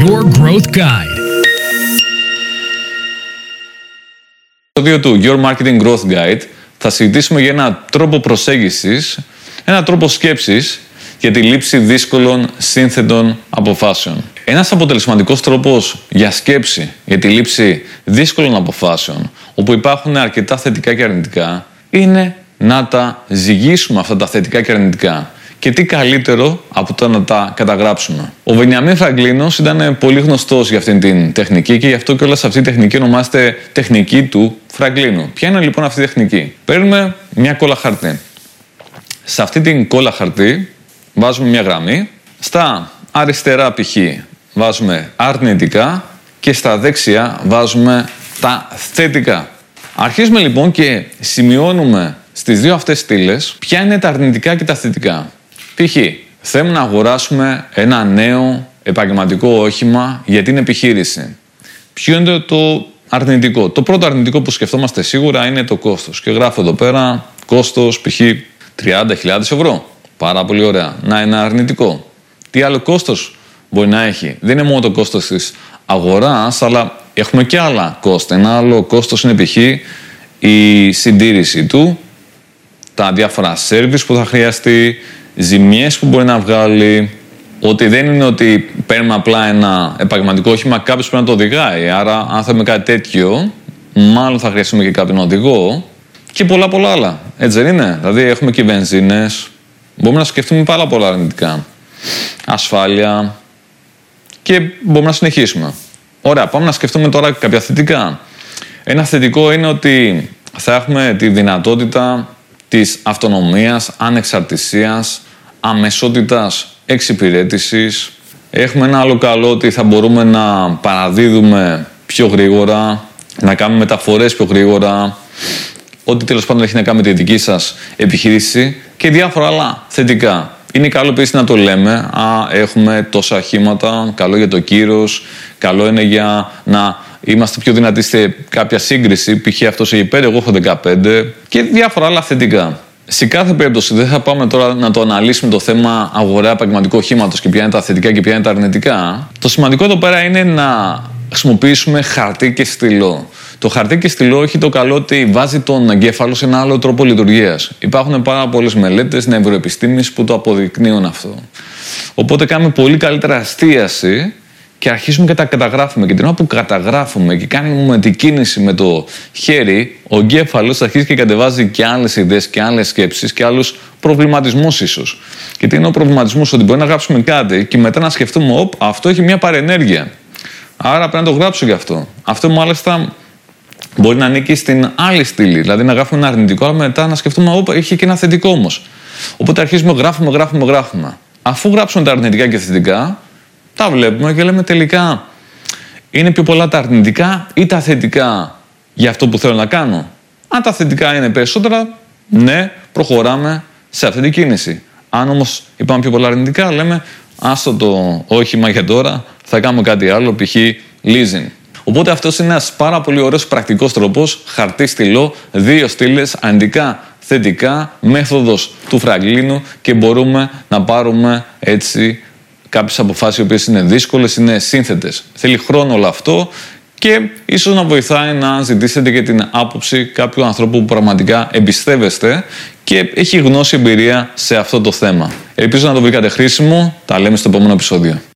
Your Growth Guide. Στο βίντεο του Your Marketing Growth Guide θα συζητήσουμε για ένα τρόπο προσέγγισης, ένα τρόπο σκέψης για τη λήψη δύσκολων σύνθετων αποφάσεων. Ένας αποτελεσματικός τρόπος για σκέψη, για τη λήψη δύσκολων αποφάσεων, όπου υπάρχουν αρκετά θετικά και αρνητικά, είναι να τα ζυγίσουμε αυτά τα θετικά και αρνητικά. Και τι καλύτερο από το να τα καταγράψουμε. Ο Βενιαμίν Φραγκλίνος ήταν πολύ γνωστός για αυτήν την τεχνική και γι' αυτό και όλα σε αυτή η τεχνική ονομάζεται τεχνική του Φραγκλίνου. Ποια είναι λοιπόν αυτή η τεχνική; Παίρνουμε μια κόλλα χαρτί. Σε αυτή την κόλλα χαρτί βάζουμε μια γραμμή. Στα αριστερά π.χ. βάζουμε αρνητικά και στα δεξιά βάζουμε τα θετικά. Αρχίζουμε λοιπόν και σημειώνουμε στις δύο αυτές στήλες ποια είναι τα αρνητικά και τα θετικά. Π.χ. θέλουμε να αγοράσουμε ένα νέο επαγγελματικό όχημα για την επιχείρηση. Ποιο είναι το αρνητικό; Το πρώτο αρνητικό που σκεφτόμαστε σίγουρα είναι το κόστος. Και γράφω εδώ πέρα κόστος π.χ. 30.000 ευρώ. Πάρα πολύ ωραία. Να είναι αρνητικό. Τι άλλο κόστος μπορεί να έχει; Δεν είναι μόνο το κόστος της αγοράς, αλλά έχουμε και άλλα κόστη. Ένα άλλο κόστος είναι π.χ. η συντήρηση του, τα διάφορα service που θα χρειαστεί, ζημιές που μπορεί να βγάλει, ότι δεν είναι ότι παίρνουμε απλά ένα επαγγελματικό όχημα, κάποιος πρέπει να το οδηγάει. Άρα, αν θέλουμε κάτι τέτοιο, μάλλον θα χρειαστούμε και κάποιον οδηγό και πολλά πολλά άλλα. Έτσι δεν είναι; Δηλαδή, έχουμε και βενζίνες. Μπορούμε να σκεφτούμε πάρα πολλά αρνητικά. Ασφάλεια. Και μπορούμε να συνεχίσουμε. Ωραία, πάμε να σκεφτούμε τώρα κάποια θετικά. Ένα θετικό είναι ότι θα έχουμε τη δυνατότητα της αυτονομίας, ανεξαρτησίας, αμεσότητας εξυπηρέτησης. Έχουμε ένα άλλο καλό ότι θα μπορούμε να παραδίδουμε πιο γρήγορα, να κάνουμε μεταφορές πιο γρήγορα, ό,τι τέλος πάντων έχει να κάνει με τη δική σας επιχείρηση και διάφορα άλλα θετικά. Είναι καλό επίσης να το λέμε. Α, έχουμε τόσα αχήματα. Καλό για το κύρος. Καλό είναι για να είμαστε πιο δυνατοί σε κάποια σύγκριση. Π.χ. αυτός έχει 5, εγώ έχω 15. Και διάφορα άλλα θετικά. Σε κάθε περίπτωση δεν θα πάμε τώρα να το αναλύσουμε το θέμα αγορά επαγγελματικού οχήματος και ποια είναι τα θετικά και ποια είναι τα αρνητικά. Το σημαντικό εδώ πέρα είναι να χρησιμοποιήσουμε χαρτί και στυλό. Το χαρτί και στυλό έχει το καλό ότι βάζει τον εγκέφαλο σε ένα άλλο τρόπο λειτουργίας. Υπάρχουν πάρα πολλές μελέτες νευροεπιστήμη που το αποδεικνύουν αυτό. Οπότε κάνουμε πολύ καλύτερα αστίαση και αρχίζουμε και τα καταγράφουμε. Και την ώρα που καταγράφουμε και κάνουμε την κίνηση με το χέρι, ο εγκέφαλος αρχίζει και κατεβάζει και άλλες ιδέες και άλλες σκέψεις και άλλους προβληματισμούς ίσως. Και τι είναι ο προβληματισμός, ότι μπορεί να γράψουμε κάτι και μετά να σκεφτούμε, Οπ, αυτό έχει μια παρενέργεια. Άρα πρέπει να το γράψω γι' αυτό. Αυτό μάλιστα μπορεί να ανήκει στην άλλη στήλη. Δηλαδή να γράφουμε ένα αρνητικό, αλλά μετά να σκεφτούμε, Οπ, έχει και ένα θετικό όμως. Οπότε αρχίζουμε, γράφουμε, γράφουμε, γράφουμε. Αφού γράψουμε τα αρνητικά και θετικά, τα βλέπουμε και λέμε τελικά είναι πιο πολλά τα αρνητικά ή τα θετικά για αυτό που θέλω να κάνω. Αν τα θετικά είναι περισσότερα, ναι, προχωράμε σε αυτή την κίνηση. Αν όμως υπάρχουν πιο πολλά αρνητικά, λέμε άστο το όχημα για τώρα, θα κάνουμε κάτι άλλο, π.χ. leasing. Οπότε αυτός είναι ένας πάρα πολύ ωραίος πρακτικός τρόπος, χαρτί στυλό, δύο στήλες, αρνητικά, θετικά, μέθοδος του Φραγκλίνου και μπορούμε να πάρουμε έτσι κάποιες αποφάσεις οι οποίες είναι δύσκολες, είναι σύνθετες. Θέλει χρόνο όλο αυτό και ίσως να βοηθάει να ζητήσετε και την άποψη κάποιου ανθρώπου που πραγματικά εμπιστεύεστε και έχει γνώση εμπειρία σε αυτό το θέμα. Ελπίζω να το βρήκατε χρήσιμο. Τα λέμε στο επόμενο επεισόδιο.